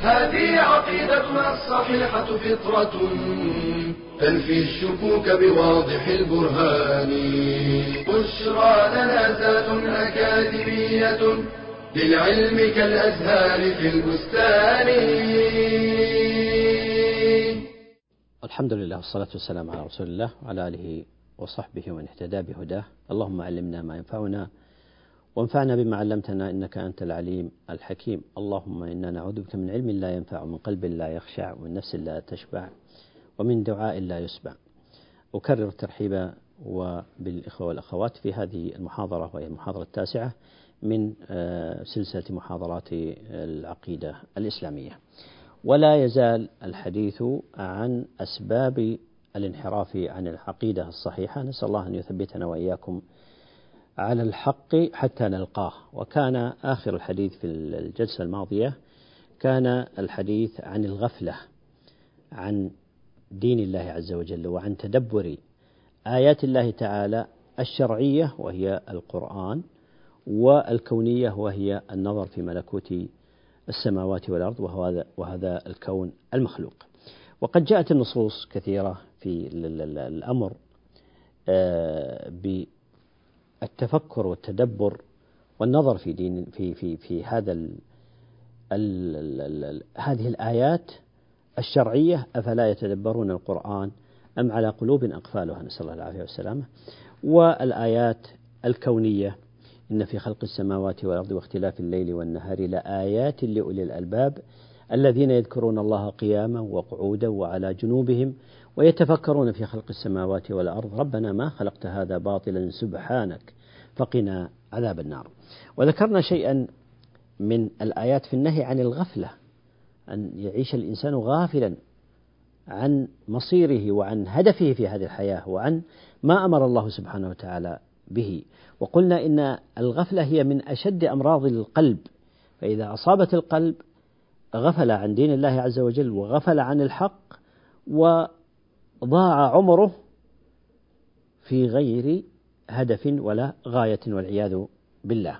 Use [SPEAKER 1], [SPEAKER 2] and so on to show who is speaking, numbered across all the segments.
[SPEAKER 1] هذه عقيدتنا الصحيحة فطرة تنفي الشكوك بواضح البرهان. بشرى لنا ذات أكاديمية للعلم كالأزهار في البستان.
[SPEAKER 2] الحمد لله والصلاة والسلام على رسول الله وعلى آله وصحبه ومن اهتدى بهداه. اللهم علمنا ما ينفعنا وانفعنا بما علمتنا إنك أنت العليم الحكيم. اللهم إنا نعوذ بك من علم لا ينفع ومن قلب لا يخشع ومن نفس لا تشبع ومن دعاء لا يسمع أكرر الترحيب وبالإخوة والأخوات في هذه المحاضرة وهي المحاضرة التاسعة من سلسلة محاضرات العقيدة الإسلامية. ولا يزال الحديث عن أسباب الانحراف عن العقيدة الصحيحة. نسأل الله أن يثبتنا وإياكم على الحق حتى نلقاه. وكان آخر الحديث في الجلسة الماضية كان الحديث عن الغفلة عن دين الله عز وجل وعن تدبر آيات الله تعالى الشرعية وهي القرآن والكونية وهي النظر في ملكوت السماوات والأرض وهذا وهذا الكون المخلوق. وقد جاءت النصوص كثيرة في الأمر التفكر والتدبر والنظر في دين في في في هذا ال ال ال ال هذه الآيات الشرعية أفلا يتدبرون القرآن أم على قلوب أقفالها؟ نسأل الله العافية والسلامة. والآيات الكونية إن في خلق السماوات والأرض واختلاف الليل والنهار لآيات لأولي الألباب الذين يذكرون الله قياما وقعودا وعلى جنوبهم ويتفكرون في خلق السماوات والأرض. ربنا ما خلقت هذا باطلا سبحانك. فقنا عذاب النار. وذكرنا شيئا من الآيات في النهي عن الغفلة أن يعيش الإنسان غافلا عن مصيره وعن هدفه في هذه الحياة وعن ما أمر الله سبحانه وتعالى به. وقلنا إن الغفلة هي من أشد أمراض القلب. فإذا أصابت القلب غفل عن دين الله عز وجل وغفل عن الحق وضاع عمره في غير هدف ولا غاية والعياذ بالله.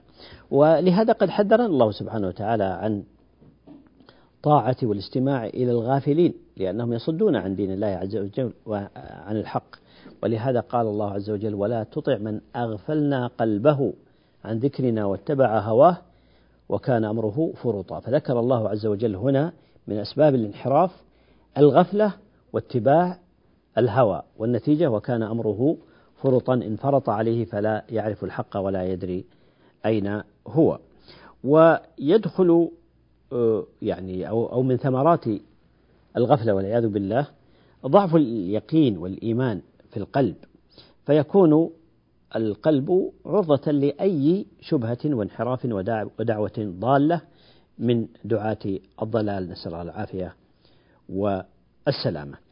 [SPEAKER 2] ولهذا قد حذرنا الله سبحانه وتعالى عن طاعة والاستماع إلى الغافلين لأنهم يصدون عن دين الله عز وجل وعن الحق. ولهذا قال الله عز وجل ولا تطع من أغفلنا قلبه عن ذكرنا واتبع هواه وكان أمره فرطا فذكر الله عز وجل هنا من أسباب الانحراف الغفلة واتباع الهوى والنتيجة وكان أمره فرطا انفرط عليه فلا يعرف الحق ولا يدري أين هو ويدخل يعني أو أو من ثمرات الغفلة والعياذ بالله ضعف اليقين والإيمان في القلب فيكون القلب عرضة لأي شبهة وانحراف ودعوة ضالة من دعاة الضلال نسأل الله العافية والسلامة.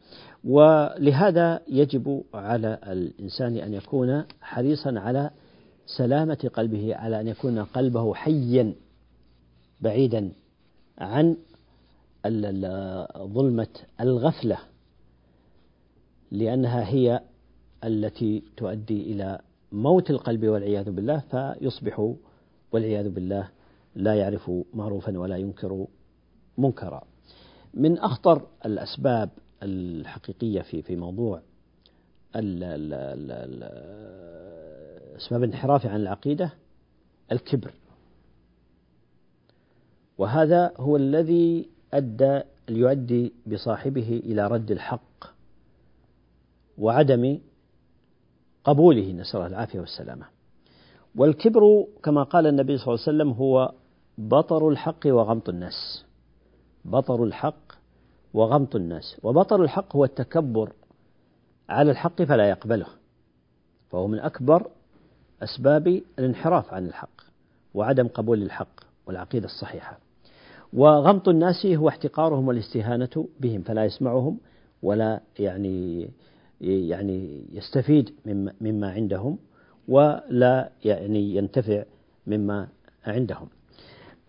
[SPEAKER 2] ولهذا يجب على الإنسان أن يكون حريصا على سلامة قلبه على أن يكون قلبه حيا بعيدا عن ظلمة الغفلة لأنها هي التي تؤدي إلى موت القلب والعياذ بالله فيصبح والعياذ بالله لا يعرف معروفا ولا ينكر منكرا. من أخطر الأسباب الحقيقية في في موضوع أسباب الانحراف عن العقيدة الكبر. وهذا هو الذي أدى يؤدي بصاحبه إلى رد الحق وعدم قبوله نسأل الله العافية والسلامة. والكبر كما قال النبي صلى الله عليه وسلم هو بطر الحق وغمط الناس. بطر الحق وغمط الناس. وبطر الحق هو التكبر على الحق فلا يقبله. فهو من أكبر أسباب الانحراف عن الحق وعدم قبول الحق والعقيدة الصحيحة. وغمط الناس هو احتقارهم والاستهانة بهم فلا يسمعهم ولا يعني يعني يستفيد مما عندهم ولا يعني ينتفع مما عندهم.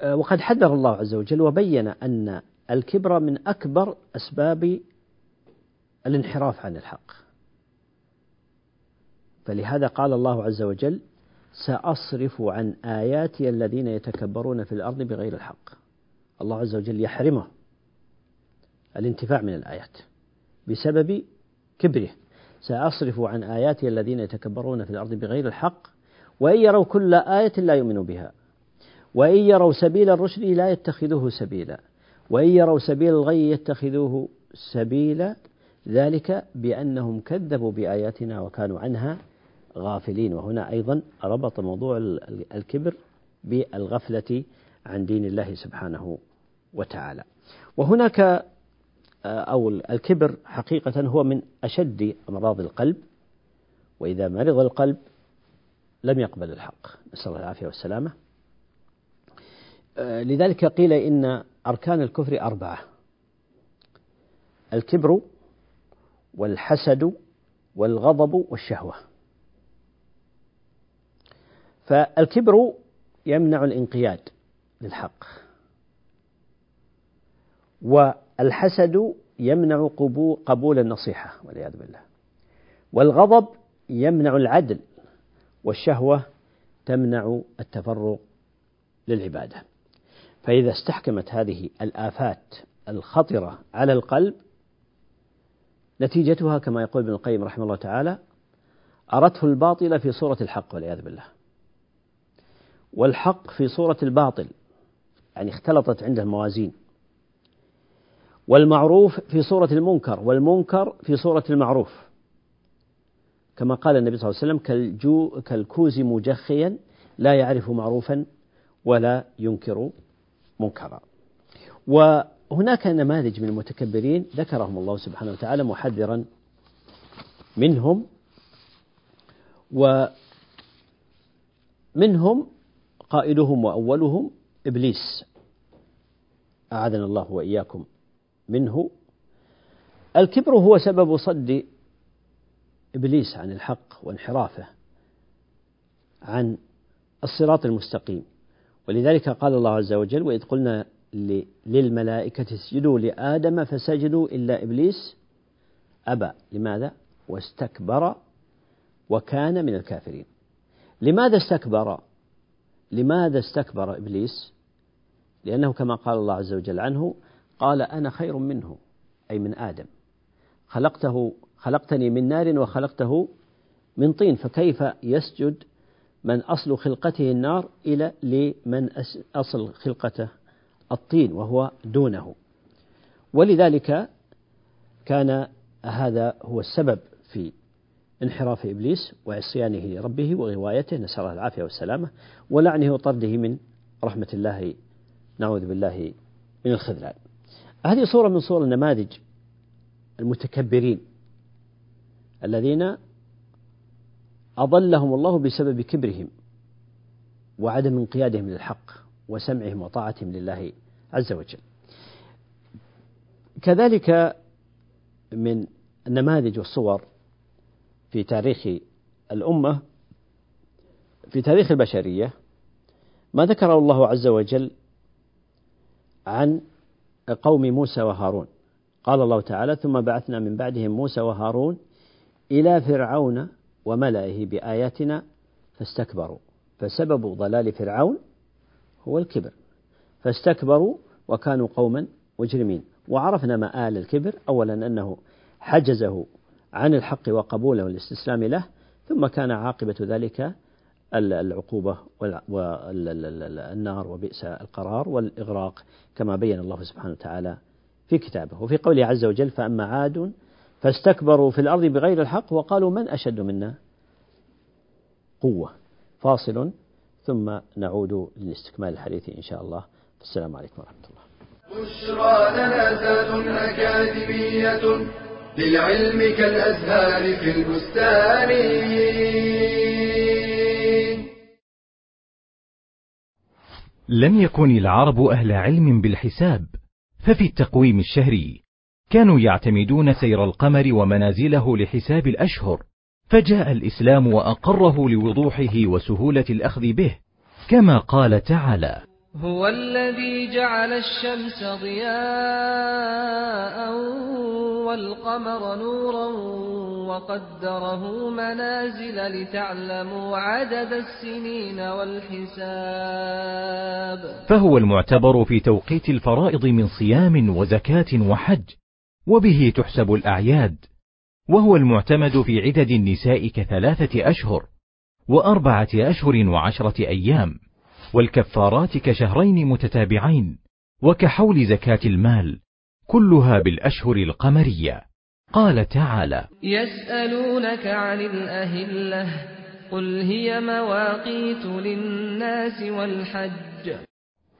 [SPEAKER 2] آه، وقد حذر الله عز وجل وبين أن الكبر من أكبر أسباب الانحراف عن الحق. فلهذا قال الله عز وجل سأصرف عن آياتي الذين يتكبرون في الأرض بغير الحق. الله عز وجل يحرمه الانتفاع من الآيات بسبب كبره. سأصرف عن آياتي الذين يتكبرون في الأرض بغير الحق وإن يروا كل آية لا يؤمنوا بها وإن يروا سبيل الرشد لا يتخذوه سبيلا. وإن يروا سبيل الغي يتخذوه سبيلا ذلك بأنهم كذبوا بآياتنا وكانوا عنها غافلين. وهنا أيضا ربط موضوع الكبر بالغفلة عن دين الله سبحانه وتعالى. وهناك آه، أو الكبر حقيقة هو من أشد أمراض القلب وإذا مرض القلب لم يقبل الحق. نسأل الله العافية والسلامة. آه، لذلك قيل إن أركان الكفر أربعة. الكبر والحسد والغضب والشهوة. فالكبر يمنع الانقياد للحق. والحسد يمنع قبول النصيحة والعياذ بالله. والغضب يمنع العدل والشهوة تمنع التفرغ للعبادة. فإذا استحكمت هذه الآفات الخطرة على القلب نتيجتها كما يقول ابن القيم رحمه الله تعالى أرته الباطل في صورة الحق والعياذ بالله. والحق في صورة الباطل يعني اختلطت عنده الموازين. والمعروف في صورة المنكر والمنكر في صورة المعروف. كما قال النبي صلى الله عليه وسلم كالكوز مجخيا لا يعرف معروفا ولا ينكر منكرا وهناك نماذج من المتكبرين ذكرهم الله سبحانه وتعالى محذرا منهم ومنهم قائلهم وأولهم إبليس. أعاذنا الله وإياكم منه. الكبر هو سبب صد إبليس عن الحق وانحرافه عن الصراط المستقيم. ولذلك قال الله عز وجل وإذ قلنا للملائكة اسجدوا لآدم فسجدوا إلا إبليس أبى لماذا؟ واستكبر وكان من الكافرين لماذا استكبر؟ لماذا استكبر إبليس؟ لأنه كما قال الله عز وجل عنه قال أنا خير منه أي من آدم خلقته خلقتني من نار وخلقته من طين فكيف يسجد من أصل خلقته النار إلى لمن أصل خلقته الطين وهو دونه. ولذلك كان هذا هو السبب في انحراف إبليس وعصيانه لربه وغوايته نسأل الله العافية والسلامة ولعنه وطرده من رحمة الله نعوذ بالله من الخذلان. هذه صورة من صور النماذج المتكبرين الذين أضلهم الله بسبب كبرهم وعدم انقيادهم للحق وسمعهم وطاعتهم لله عز وجل. كذلك من النماذج والصور في تاريخ الأمة في تاريخ البشرية ما ذكره الله عز وجل عن قوم موسى وهارون قال الله تعالى ثم بعثنا من بعدهم موسى وهارون إلى فرعون وملئه بآياتنا فاستكبروا. فسبب ضلال فرعون هو الكبر. فاستكبروا وكانوا قوما مجرمين. وعرفنا مآل الكبر أولا أنه حجزه عن الحق وقبوله والاستسلام له ثم كان عاقبة ذلك العقوبة والنار وبئس القرار والإغراق كما بين الله سبحانه وتعالى في كتابه. وفي قوله عز وجل فأما عاد فاستكبروا في الأرض بغير الحق وقالوا من أشد منا؟ قوة. فاصل. ثم نعود لاستكمال الحديث إن شاء الله. السلام عليكم ورحمة الله.
[SPEAKER 1] بشرى لنا أكاديمية للعلم كالأزهار في البستان.
[SPEAKER 3] لم يكن العرب أهل علم بالحساب ففي التقويم الشهري كانوا يعتمدون سير القمر ومنازله لحساب الأشهر فجاء الإسلام وأقره لوضوحه وسهولة الأخذ به كما قال تعالى
[SPEAKER 4] هو الذي جعل الشمس ضياء والقمر نورا وقدره منازل لتعلموا عدد السنين والحساب.
[SPEAKER 3] فهو المعتبر في توقيت الفرائض من صيام وزكاة وحج. وبه تحسب الأعياد وهو المعتمد في عدد النساء كثلاثة أشهر وأربعة أشهر وعشرة أيام والكفارات كشهرين متتابعين وكحول زكاة المال كلها بالأشهر القمرية. قال تعالى
[SPEAKER 4] يسألونك عن الأهلة قل هي مواقيت للناس والحج.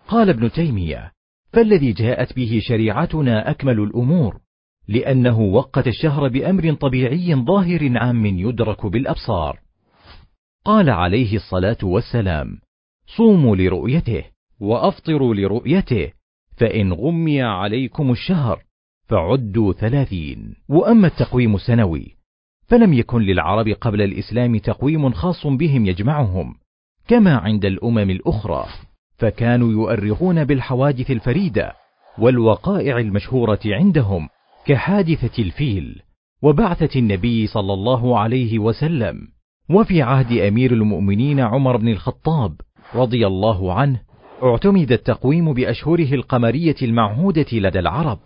[SPEAKER 3] قال ابن تيمية فالذي جاءت به شريعتنا أكمل الأمور لأنه وقت الشهر بأمر طبيعي ظاهر عام يدرك بالأبصار. قال عليه الصلاة والسلام صوموا لرؤيته وأفطروا لرؤيته فإن غمي عليكم الشهر فعدوا ثلاثين. وأما التقويم السنوي فلم يكن للعرب قبل الإسلام تقويم خاص بهم يجمعهم كما عند الأمم الأخرى فكانوا يؤرخون بالحوادث الفريدة والوقائع المشهورة عندهم كحادثة الفيل وبعثة النبي صلى الله عليه وسلم وفي عهد أمير المؤمنين عمر بن الخطاب رضي الله عنه اعتمد التقويم بأشهره القمرية المعهودة لدى العرب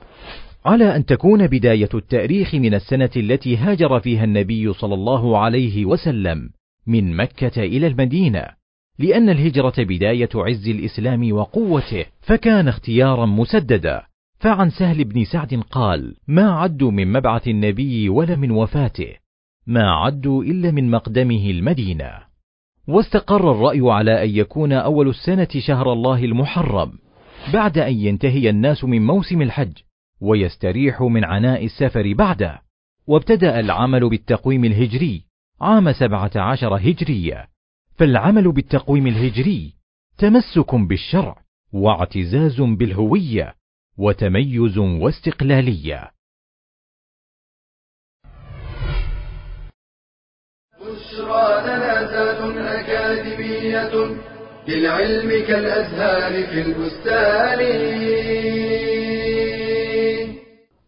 [SPEAKER 3] على أن تكون بداية التأريخ من السنة التي هاجر فيها النبي صلى الله عليه وسلم من مكة إلى المدينة لأن الهجرة بداية عز الإسلام وقوته فكان اختيارا مسددا. فعن سهل بن سعد قال ما عدوا من مبعث النبي ولا من وفاته ما عدوا إلا من مقدمه المدينة. واستقر الرأي على أن يكون أول السنة شهر الله المحرم بعد أن ينتهي الناس من موسم الحج ويستريحوا من عناء السفر بعده. وابتدأ العمل بالتقويم الهجري عام سبعة عشر هجرية. فالعمل بالتقويم الهجري تمسك بالشرع واعتزاز بالهوية. وتميز واستقلالية.
[SPEAKER 1] بشرى لنا ذات أكاديمية للعلم كالأزهار في البستان.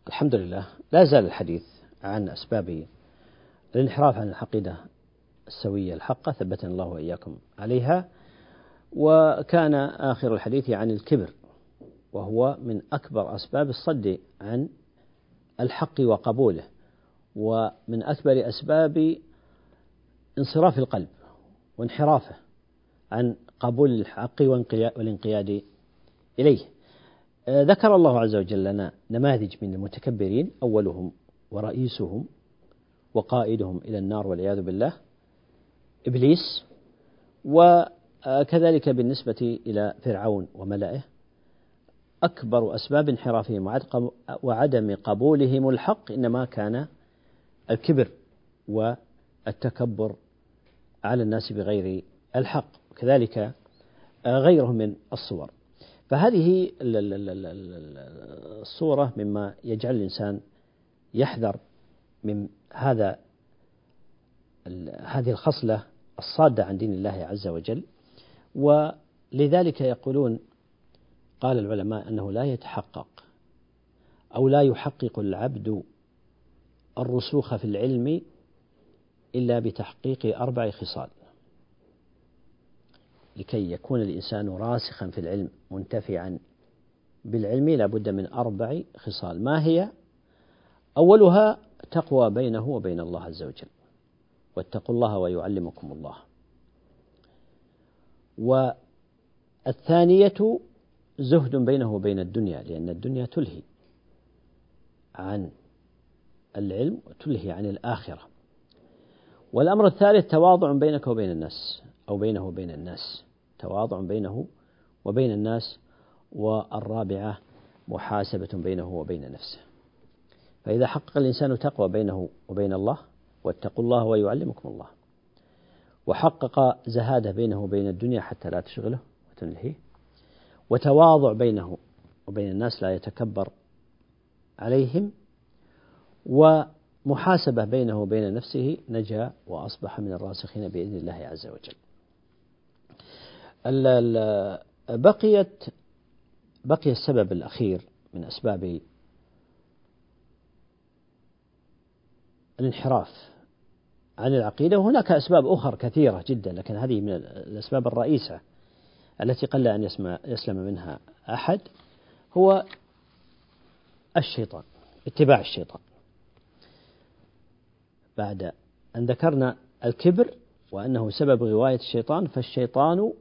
[SPEAKER 2] الحمد لله. لا زال الحديث عن أسباب الانحراف عن العقيدة السوية الحقة ثبتنا الله وإياكم عليها. وكان آخر الحديث عن الكبر. وهو من أكبر أسباب الصد عن الحق وقبوله ومن أكبر أسباب انصراف القلب وانحرافه عن قبول الحق والانقياد إليه. ذكر الله عز وجل لنا نماذج من المتكبرين أولهم ورئيسهم وقائدهم إلى النار والعياذ بالله إبليس وكذلك بالنسبة إلى فرعون وملئه أكبر أسباب انحرافهم وعدم قبولهم الحق إنما كان الكبر والتكبر على الناس بغير الحق. كذلك غيرهم من الصور. فهذه الصورة مما يجعل الإنسان يحذر من هذا هذه الخصلة الصادة عن دين الله عز وجل. ولذلك يقولون قال العلماء أنه لا يتحقق أو لا يحقق العبد الرسوخ في العلم إلا بتحقيق أربع خصال. لكي يكون الإنسان راسخا في العلم منتفعا بالعلم لا بد من أربع خصال. ما هي؟ أولها تقوى بينه وبين الله عز وجل. واتقوا الله ويعلمكم الله. والثانية زهد بينه وبين الدنيا لأن الدنيا تلهي عن العلم وتلهي عن الآخرة. والأمر الثالث تواضع بينك وبين الناس أو بينه وبين الناس. تواضع بينه وبين الناس والرابعة محاسبة بينه وبين نفسه. فإذا حقق الإنسان تقوى بينه وبين الله واتقوا الله ويعلمكم الله. وحقق زهادة بينه وبين الدنيا حتى لا تشغله وتنلهيه وتواضع بينه وبين الناس لا يتكبر عليهم ومحاسبة بينه وبين نفسه نجا وأصبح من الراسخين بإذن الله عز وجل. بقيت بقي السبب الأخير من أسباب الانحراف عن العقيدة. وهناك أسباب أخرى كثيرة جدا لكن هذه من الأسباب الرئيسة التي قل أن يسلم منها أحد هو الشيطان اتباع الشيطان. بعد أن ذكرنا الكبر وأنه سبب غواية الشيطان فالشيطان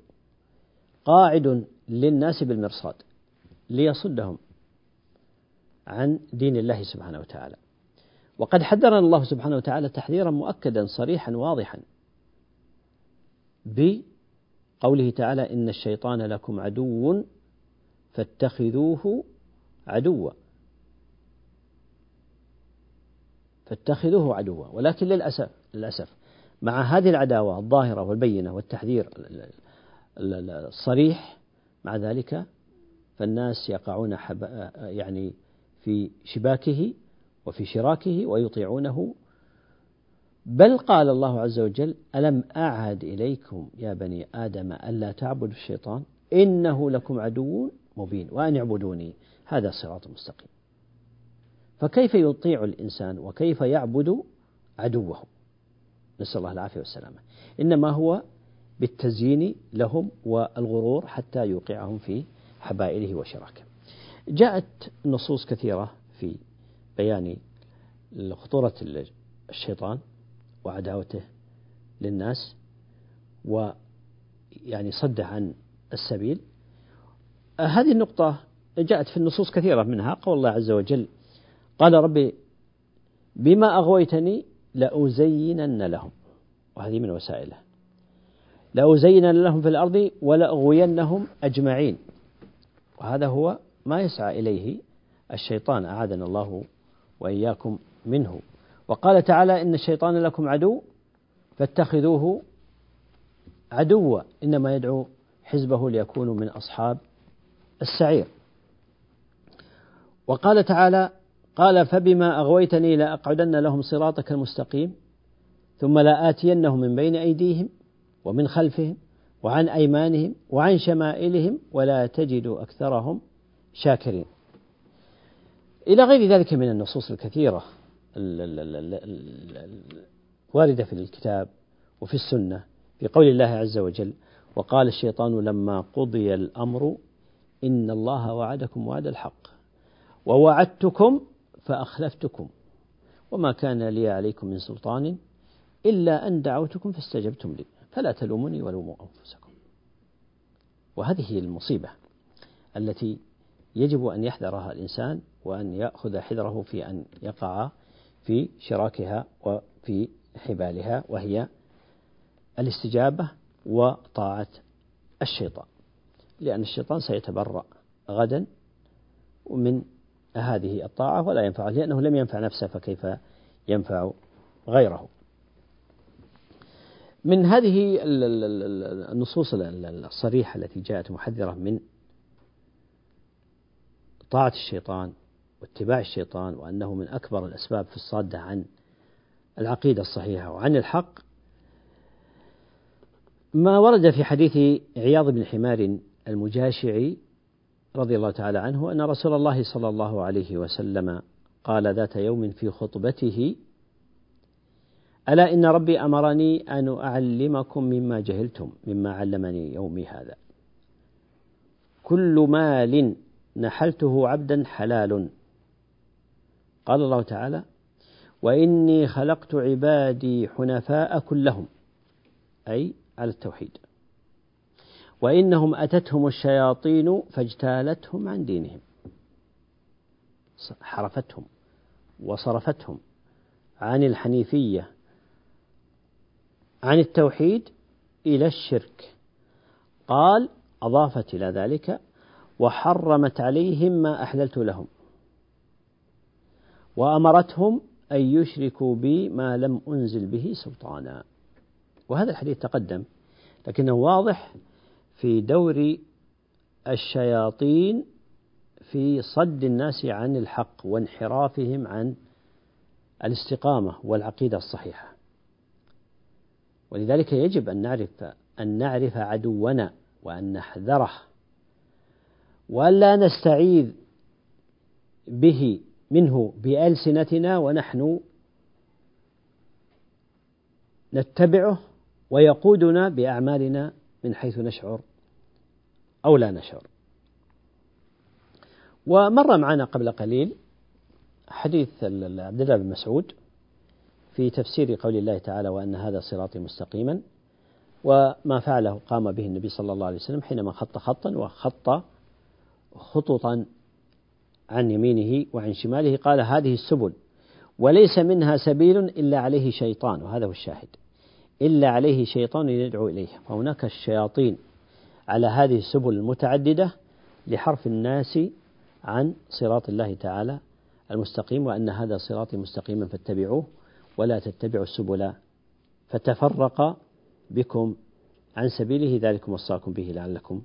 [SPEAKER 2] قاعد للناس بالمرصاد ليصدهم عن دين الله سبحانه وتعالى. وقد حذرنا الله سبحانه وتعالى تحذيرا مؤكدا صريحا واضحا بقوله تعالى إن الشيطان لكم عدو فاتخذوه عدوا. فاتخذوه عدوا. ولكن للأسف للأسف مع هذه العداوة الظاهرة والبينة والتحذير الصريح مع ذلك فالناس يقعون يعني في شباكه وفي شراكه ويطيعونه بل قال الله عز وجل ألم أعهد إليكم يا بني آدم ألا تعبدوا الشيطان؟ إنه لكم عدو مبين وأن اعبدوني. هذا صراط مستقيم. فكيف يطيع الإنسان وكيف يعبد عدوه؟ نسأل الله العافية والسلامة. إنما هو بالتزيين لهم والغرور حتى يوقعهم في حبائله وشراكه. جاءت نصوص كثيرة في بيان خطورة الشيطان. وعداوته للناس ويعني صده عن السبيل. هذه النقطة جاءت في النصوص كثيرة منها. قول الله عز وجل قال ربي بما أغويتني لأزينن لهم. وهذه من وسائله. لأزينن لهم في الأرض ولأغوينهم أجمعين. وهذا هو ما يسعى إليه الشيطان. أعاذنا الله وإياكم منه. وقال تعالى إن الشيطان لكم عدو فاتخذوه عدوا إنما يدعو حزبه ليكونوا من أصحاب السعير. وقال تعالى قال فبما أغويتني لأقعدن لهم صراطك المستقيم ثم لآتينهم من بين أيديهم ومن خلفهم وعن أيمانهم وعن شمائلهم ولا تجد أكثرهم شاكرين. إلى غير ذلك من النصوص الكثيرة الواردة في الكتاب وفي السنة في قول الله عز وجل وقال الشيطان لما قضي الأمر إن الله وعدكم وعد الحق ووعدتكم فأخلفتكم وما كان لي عليكم من سلطان إلا أن دعوتكم فاستجبتم لي فلا تلوموني ولوموا أنفسكم. وهذه هي المصيبة التي يجب أن يحذرها الإنسان وأن يأخذ حذره في أن يقع في شراكها وفي حبالها وهي الاستجابة وطاعة الشيطان. لأن الشيطان سيتبرأ غدا من هذه الطاعة ولا ينفعه لأنه لم ينفع نفسه فكيف ينفع غيره؟ من هذه النصوص الصريحة التي جاءت محذرة من طاعة الشيطان واتباع الشيطان وأنه من أكبر الأسباب في الصادة عن العقيدة الصحيحة وعن الحق. ما ورد في حديث عياض بن حمار المجاشعي رضي الله تعالى عنه أن رسول الله صلى الله عليه وسلم قال ذات يوم في خطبته ألا إن ربي أمرني أن أعلمكم مما جهلتم مما علمني يومي هذا. كل مال نحلته عبدا حلال قال الله تعالى وإني خلقت عبادي حنفاء كلهم أي على التوحيد. وإنهم أتتهم الشياطين فاجتالتهم عن دينهم حرفتهم وصرفتهم عن الحنيفية عن التوحيد إلى الشرك. قال أضافت إلى ذلك وحرمت عليهم ما أحللت لهم. وأمرتهم أن يشركوا بي ما لم أنزل به سلطانا. وهذا الحديث تقدم لكنه واضح في دور الشياطين في صد الناس عن الحق وانحرافهم عن الاستقامة والعقيدة الصحيحة. ولذلك يجب أن نعرف أن نعرف عدونا وأن نحذره. وألا نستعيذ به منه بألسنتنا ونحن نتبعه ويقودنا بأعمالنا من حيث نشعر أو لا نشعر. ومر معنا قبل قليل حديث عبد الله بن مسعود في تفسير قول الله تعالى وأن هذا صراطي مستقيما وما فعله قام به النبي صلى الله عليه وسلم حينما خط خطا وخط خططا عن يمينه وعن شماله قال هذه السبل وليس منها سبيل إلا عليه شيطان وهذا هو الشاهد. إلا عليه شيطان يدعو إليه. فهناك الشياطين على هذه السبل المتعددة لحرف الناس عن صراط الله تعالى المستقيم وأن هذا صراطي مستقيما فاتبعوه ولا تتبعوا السبل. فتفرق بكم عن سبيله ذلكم وصاكم به لعلكم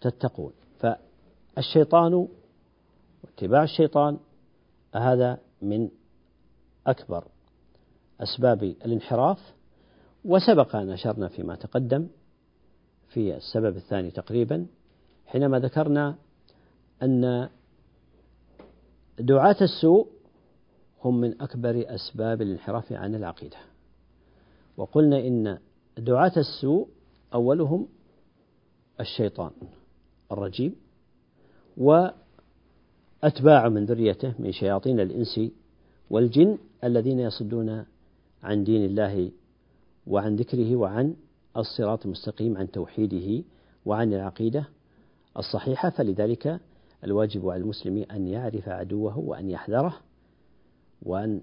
[SPEAKER 2] تتقون. فالشيطان واتباع الشيطان هذا من أكبر أسباب الانحراف. وسبق أن أشرنا فيما تقدم في السبب الثاني تقريبا حينما ذكرنا أن دعاة السوء هم من أكبر أسباب الانحراف عن العقيدة. وقلنا إن دعاة السوء أولهم الشيطان الرجيم وأتباع من ذريته من شياطين الإنس والجن الذين يصدون عن دين الله وعن ذكره وعن الصراط المستقيم عن توحيده وعن العقيدة الصحيحة. فلذلك الواجب على المسلم أن يعرف عدوه وأن يحذره وأن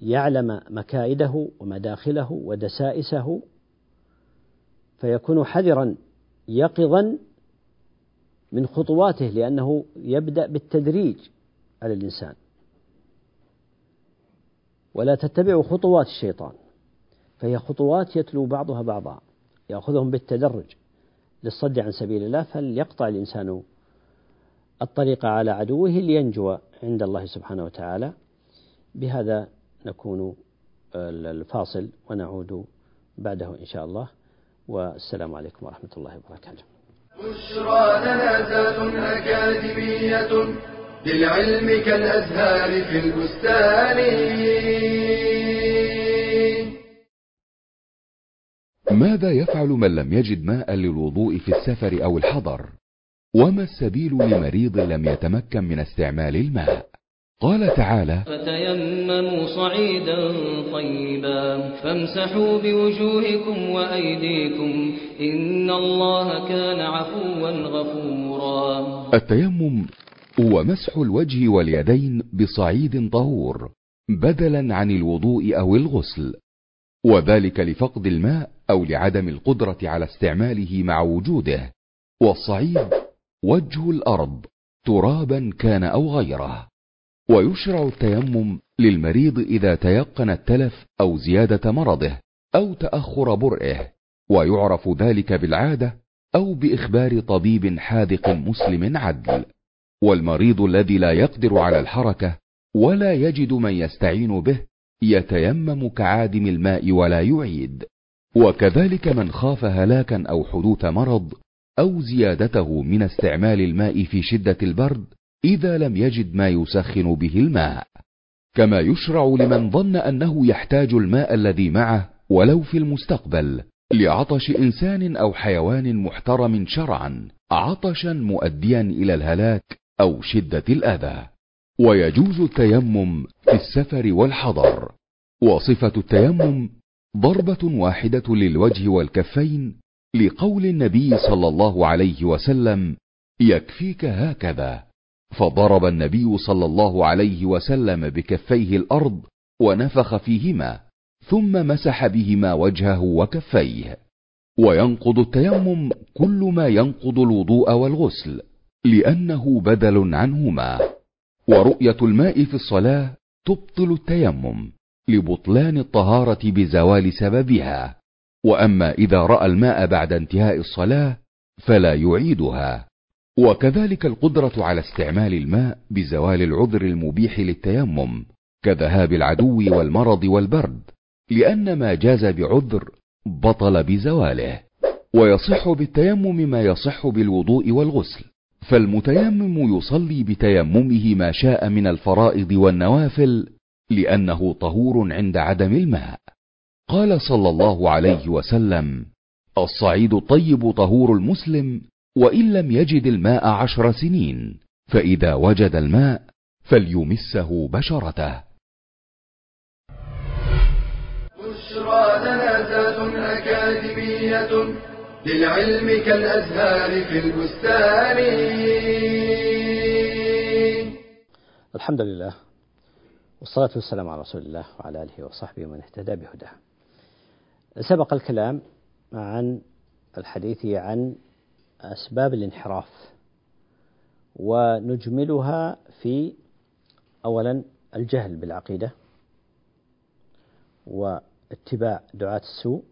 [SPEAKER 2] يعلم مكائده ومداخله ودسائسه فيكون حذرا يقظا من خطواته لأنه يبدأ بالتدريج على الإنسان. ولا تتبعوا خطوات الشيطان فهي خطوات يتلو بعضها بعضا يأخذهم بالتدرج للصد عن سبيل الله فليقطع الإنسان الطريق على عدوه لينجو عند الله سبحانه وتعالى. بهذا نكون الفاصل ونعود بعده إن شاء الله. والسلام عليكم ورحمة الله وبركاته.
[SPEAKER 1] بشرى لنا أكاديمية للعلم كالأزهار في البستان.
[SPEAKER 5] ماذا يفعل من لم يجد ماء للوضوء في السفر أو الحضر؟ وما السبيل لمريض لم يتمكن من استعمال الماء؟ قال تعالى
[SPEAKER 6] فتيمموا صعيدا طيبا فامسحوا بوجوهكم وأيديكم إن الله كان عفوا غفورا.
[SPEAKER 5] التيمم هو مسح الوجه واليدين بصعيد طهور بدلا عن الوضوء أو الغسل وذلك لفقد الماء أو لعدم القدرة على استعماله مع وجوده والصعيد وجه الأرض ترابا كان أو غيره. ويشرع التيمم للمريض إذا تيقن التلف أو زيادة مرضه أو تأخر برئه ويعرف ذلك بالعادة أو بإخبار طبيب حاذق مسلم عدل. والمريض الذي لا يقدر على الحركة ولا يجد من يستعين به يتيمم كعادم الماء ولا يعيد. وكذلك من خاف هلاكا أو حدوث مرض أو زيادته من استعمال الماء في شدة البرد إذا لم يجد ما يسخن به الماء. كما يشرع لمن ظن أنه يحتاج الماء الذي معه ولو في المستقبل لعطش إنسان أو حيوان محترم شرعا عطشا مؤديا إلى الهلاك أو شدة الأذى. ويجوز التيمم في السفر والحضر. وصفة التيمم ضربة واحدة للوجه والكفين لقول النبي صلى الله عليه وسلم يكفيك هكذا. فضرب النبي صلى الله عليه وسلم بكفيه الأرض ونفخ فيهما ثم مسح بهما وجهه وكفيه. وينقض التيمم كل ما ينقض الوضوء والغسل لأنه بدل عنهما. ورؤية الماء في الصلاة تبطل التيمم لبطلان الطهارة بزوال سببها. وأما إذا رأى الماء بعد انتهاء الصلاة فلا يعيدها. وكذلك القدرة على استعمال الماء بزوال العذر المبيح للتيمم كذهاب العدو والمرض والبرد لأن ما جاز بعذر بطل بزواله ويصح بالتيمم ما يصح بالوضوء والغسل. فالمتيمم يصلي بتيممه ما شاء من الفرائض والنوافل لأنه طهور عند عدم الماء. قال صلى الله عليه وسلم الصعيد الطيب طهور المسلم وإن لم يجد الماء عشر سنين فإذا وجد الماء فليمسه بشرته.
[SPEAKER 1] بشرى لنا ذات أكاديمية للعلم كالأزهار في البستان.
[SPEAKER 2] الحمد لله والصلاة والسلام على رسول الله وعلى آله وصحبه ومن اهتدى بهداه. سبق الكلام عن الحديث عن أسباب الانحراف ونجملها في أولا الجهل بالعقيدة واتباع دعاة السوء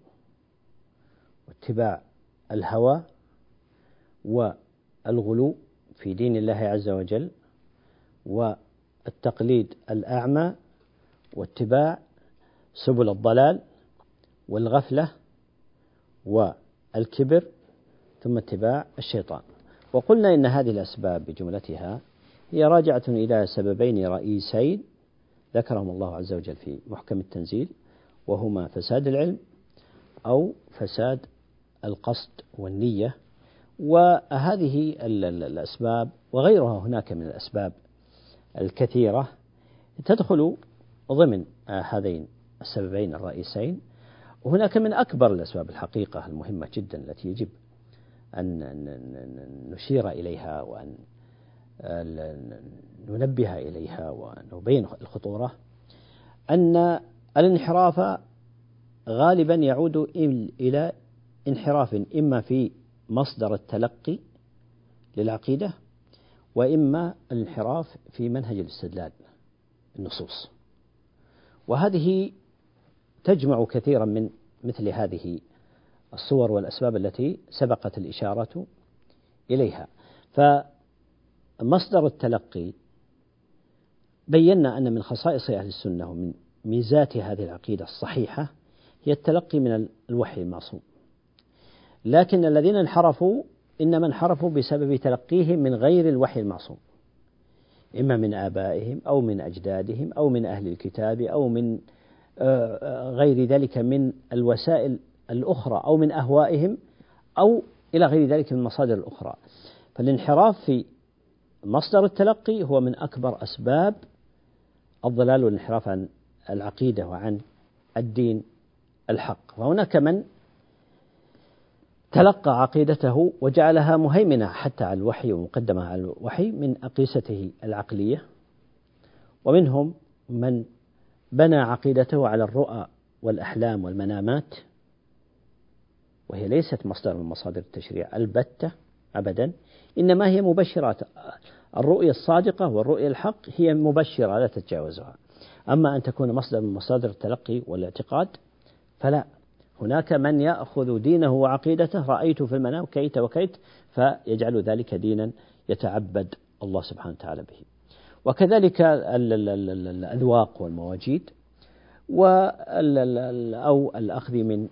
[SPEAKER 2] واتباع الهوى والغلو في دين الله عز وجل والتقليد الأعمى واتباع سبل الضلال والغفلة والكبر ثم اتباع الشيطان. وقلنا إن هذه الأسباب بجملتها هي راجعة إلى سببين رئيسين ذكرهم الله عز وجل في محكم التنزيل وهما فساد العلم أو فساد القصد والنية. وهذه الأسباب وغيرها هناك من الأسباب الكثيرة تدخل ضمن هذين السببين الرئيسين. وهناك من أكبر الأسباب الحقيقة المهمة جدا التي يجب أن نشير إليها وأن ننبه إليها ونبين الخطورة أن الانحراف غالبا يعود إلى انحراف إما في مصدر التلقي للعقيدة وإما الانحراف في منهج الاستدلال النصوص. وهذه تجمع كثيرا من مثل هذه الصور والأسباب التي سبقت الإشارة إليها. فمصدر التلقي بينا أن من خصائص أهل السنة ومن ميزات هذه العقيدة الصحيحة هي التلقي من الوحي المعصوم. لكن الذين انحرفوا إنما انحرفوا بسبب تلقيهم من غير الوحي المعصوم. إما من آبائهم أو من أجدادهم أو من أهل الكتاب أو من آه، آه، غير ذلك من الوسائل الأخرى أو من أهوائهم أو إلى غير ذلك من المصادر الأخرى. فالانحراف في مصدر التلقي هو من أكبر أسباب الضلال والانحراف عن العقيدة وعن الدين الحق. وهناك من تلقى عقيدته وجعلها مهيمنة حتى على الوحي ومقدمة على الوحي من أقيسته العقلية. ومنهم من بنى عقيدته على الرؤى والأحلام والمنامات. وهي ليست مصدر من مصادر التشريع البتة أبدا إنما هي مبشرات. الرؤية الصادقة والرؤية الحق هي مبشرة لا تتجاوزها. أما أن تكون مصدر من مصادر التلقي والاعتقاد فلا. هناك من يأخذ دينه وعقيدته رأيت في المنام كيت وكيت فيجعل ذلك دينا يتعبد الله سبحانه وتعالى به. وكذلك الأذواق والمواجيد. أو الأخذ من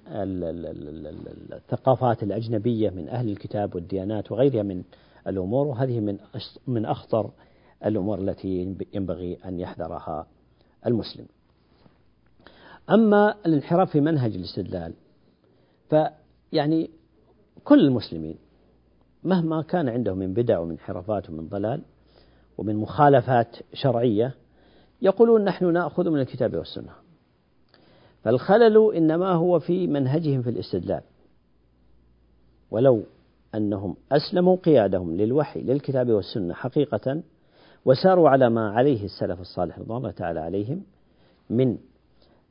[SPEAKER 2] الثقافات الأجنبية من أهل الكتاب والديانات وغيرها من الأمور وهذه من من أخطر الأمور التي ينبغي أن يحذرها المسلم. أما الانحراف في منهج الاستدلال فيعني كل المسلمين مهما كان عندهم من بدع ومن انحرافات ومن ضلال ومن مخالفات شرعية يقولون نحن نأخذ من الكتاب والسنة فالخلل إنما هو في منهجهم في الاستدلال. ولو أنهم أسلموا قيادهم للوحي للكتاب والسنة حقيقة وساروا على ما عليه السلف الصالح رضوان الله تعالى عليهم من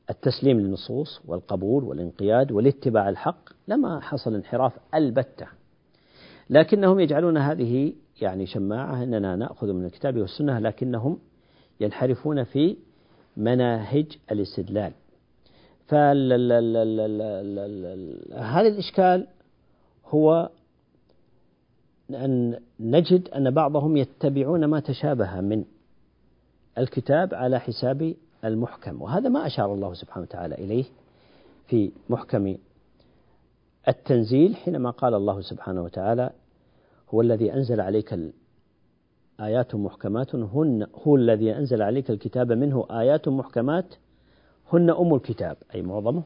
[SPEAKER 2] التسليم للنصوص والقبول والانقياد والاتباع الحق لما حصل انحراف البتة. لكنهم يجعلون هذه يعني شماعة أننا نأخذ من الكتاب والسنة لكنهم ينحرفون في مناهج الاستدلال. فهذا الإشكال هو أن نجد أن بعضهم يتبعون ما تشابه من الكتاب على حساب المحكم وهذا ما أشار الله سبحانه وتعالى إليه في محكم التنزيل حينما قال الله سبحانه وتعالى هو الذي أنزل عليك آيات محكمات هن هو الذي أنزل عليك الكتاب منه آيات محكمات هن أم الكتاب أي معظمه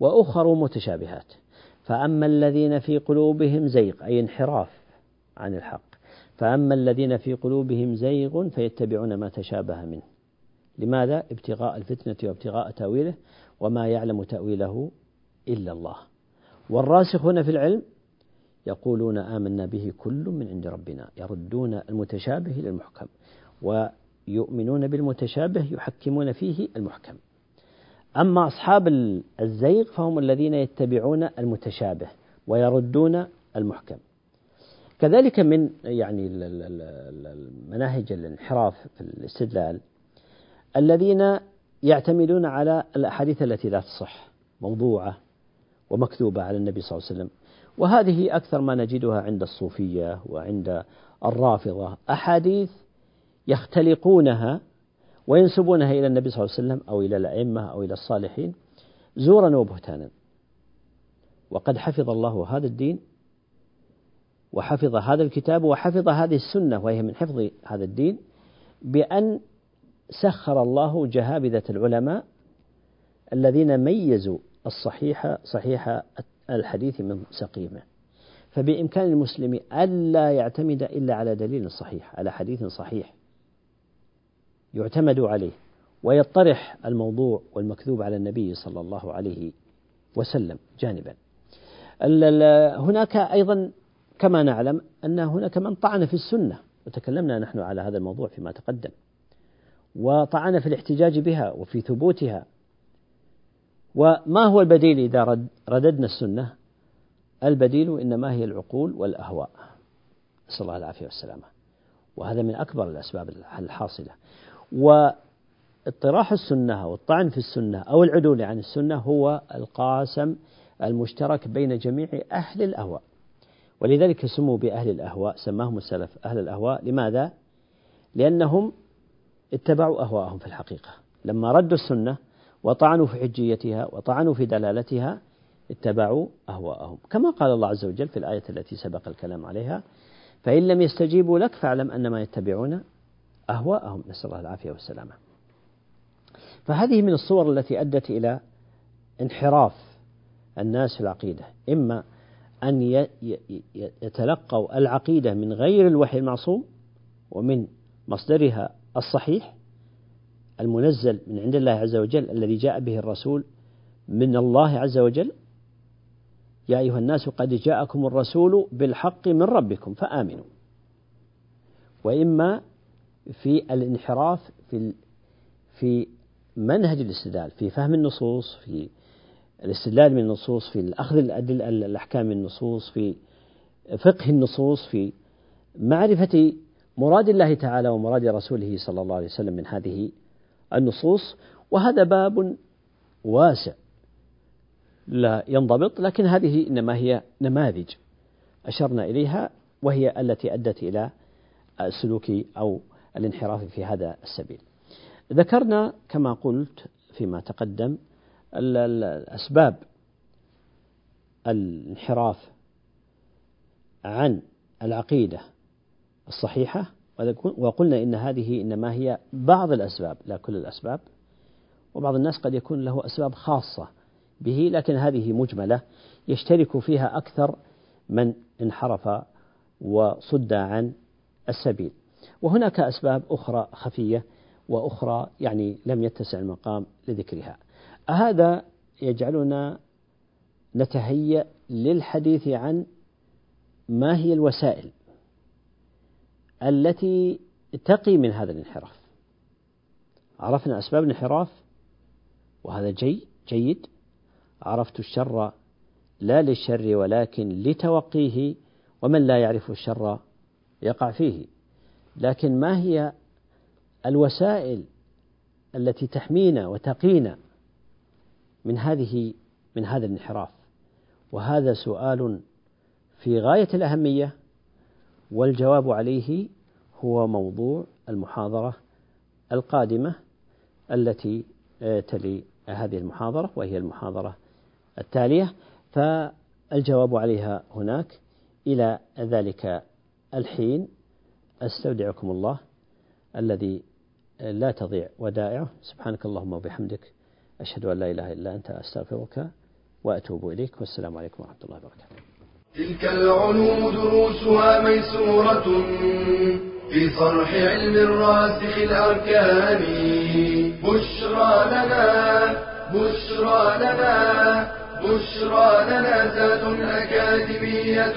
[SPEAKER 2] وأخر متشابهات. فأما الذين في قلوبهم زيغ أي انحراف عن الحق. فأما الذين في قلوبهم زيغ فيتبعون ما تشابه منه. لماذا؟ ابتغاء الفتنة وابتغاء تأويله وما يعلم تأويله إلا الله. والراسخون في العلم يقولون آمنا به كل من عند ربنا يردون المتشابه إلى المحكم ويؤمنون بالمتشابه يحكمون فيه المحكم. أما أصحاب الزيغ فهم الذين يتبعون المتشابه ويردون المحكم. كذلك من يعني مناهج الانحراف في الاستدلال الذين يعتمدون على الأحاديث التي لا تصح موضوعة ومكذوبة على النبي صلى الله عليه وسلم. وهذه أكثر ما نجدها عند الصوفية وعند الرافضة. أحاديث يختلقونها وينسبونها إلى النبي صلى الله عليه وسلم أو إلى الأئمة أو إلى الصالحين زورا وبهتانا. وقد حفظ الله هذا الدين وحفظ هذا الكتاب وحفظ هذه السنة وهي من حفظ هذا الدين بأن سخر الله جهابذة العلماء الذين ميزوا الصحيح صحيح الحديث من سقيمه. فبإمكان المسلم ألا يعتمد إلا على دليل صحيح على حديث صحيح. يعتمد عليه ويطرح الموضوع والمكذوب على النبي صلى الله عليه وسلم جانبا. هناك أيضا كما نعلم أن هناك من طعن في السنة وتكلمنا نحن على هذا الموضوع فيما تقدم وطعن في الاحتجاج بها وفي ثبوتها. وما هو البديل إذا رددنا السنة؟ البديل إنما هي العقول والأهواء. نسأل الله العافية والسلامة. وهذا من أكبر الأسباب الحاصلة. واطراح السنة والطعن في السنة أو العدول عن السنة هو القاسم المشترك بين جميع أهل الأهواء. ولذلك سموا بأهل الأهواء سماهم السلف أهل الأهواء. لماذا؟ لأنهم اتبعوا أهواءهم في الحقيقة. لما ردوا السنة وطعنوا في حجيتها وطعنوا في دلالتها اتبعوا أهواءهم. كما قال الله عز وجل في الآية التي سبق الكلام عليها فإن لم يستجيبوا لك فاعلم أنما يتبعون أهواءهم. نسأل الله العافية والسلامة. فهذه من الصور التي أدت إلى انحراف الناس في العقيدة. إما أن يتلقوا العقيدة من غير الوحي المعصوم ومن مصدرها الصحيح المنزل من عند الله عز وجل الذي جاء به الرسول من الله عز وجل. يا أيها الناس قد جاءكم الرسول بالحق من ربكم فآمنوا. وإما في الانحراف في في منهج الاستدلال في فهم النصوص في الاستدلال من النصوص في الأخذ الأدلة الأحكام من النصوص في فقه النصوص في معرفة مراد الله تعالى ومراد رسوله صلى الله عليه وسلم من هذه النصوص. وهذا باب واسع لا ينضبط لكن هذه إنما هي نماذج أشرنا إليها وهي التي أدت إلى السلوك أو الانحراف في هذا السبيل. ذكرنا كما قلت فيما تقدم الأسباب الانحراف عن العقيدة الصحيحة وقلنا إن هذه إنما هي بعض الأسباب لا كل الأسباب وبعض الناس قد يكون له أسباب خاصة به لكن هذه مجملة يشترك فيها أكثر من انحرف وصد عن السبيل. وهناك أسباب أخرى خفية وأخرى يعني لم يتسع المقام لذكرها. هذا يجعلنا نتهيأ للحديث عن ما هي الوسائل التي تقي من هذا الانحراف. عرفنا أسباب الانحراف وهذا جي جيد. عرفت الشر لا للشر ولكن لتوقيه ومن لا يعرف الشر يقع فيه. لكن ما هي الوسائل التي تحمينا وتقينا من هذه من هذا الانحراف؟ وهذا سؤال في غاية الأهمية والجواب عليه هو موضوع المحاضرة القادمة التي آه، تلي هذه المحاضرة وهي المحاضرة التالية. فالجواب عليها هناك. إلى ذلك الحين أستودعكم الله الذي لا تضيع ودائعه. سبحانك اللهم وبحمدك أشهد أن لا إله إلا أنت أستغفرك وأتوب إليك. والسلام عليكم ورحمة الله وبركاته.
[SPEAKER 1] تلك العلوم دروسها ميسورة في صرح علم الراسخ الأركان. بشرى لنا بشرى لنا بشرى لنا ذات أكاديمية.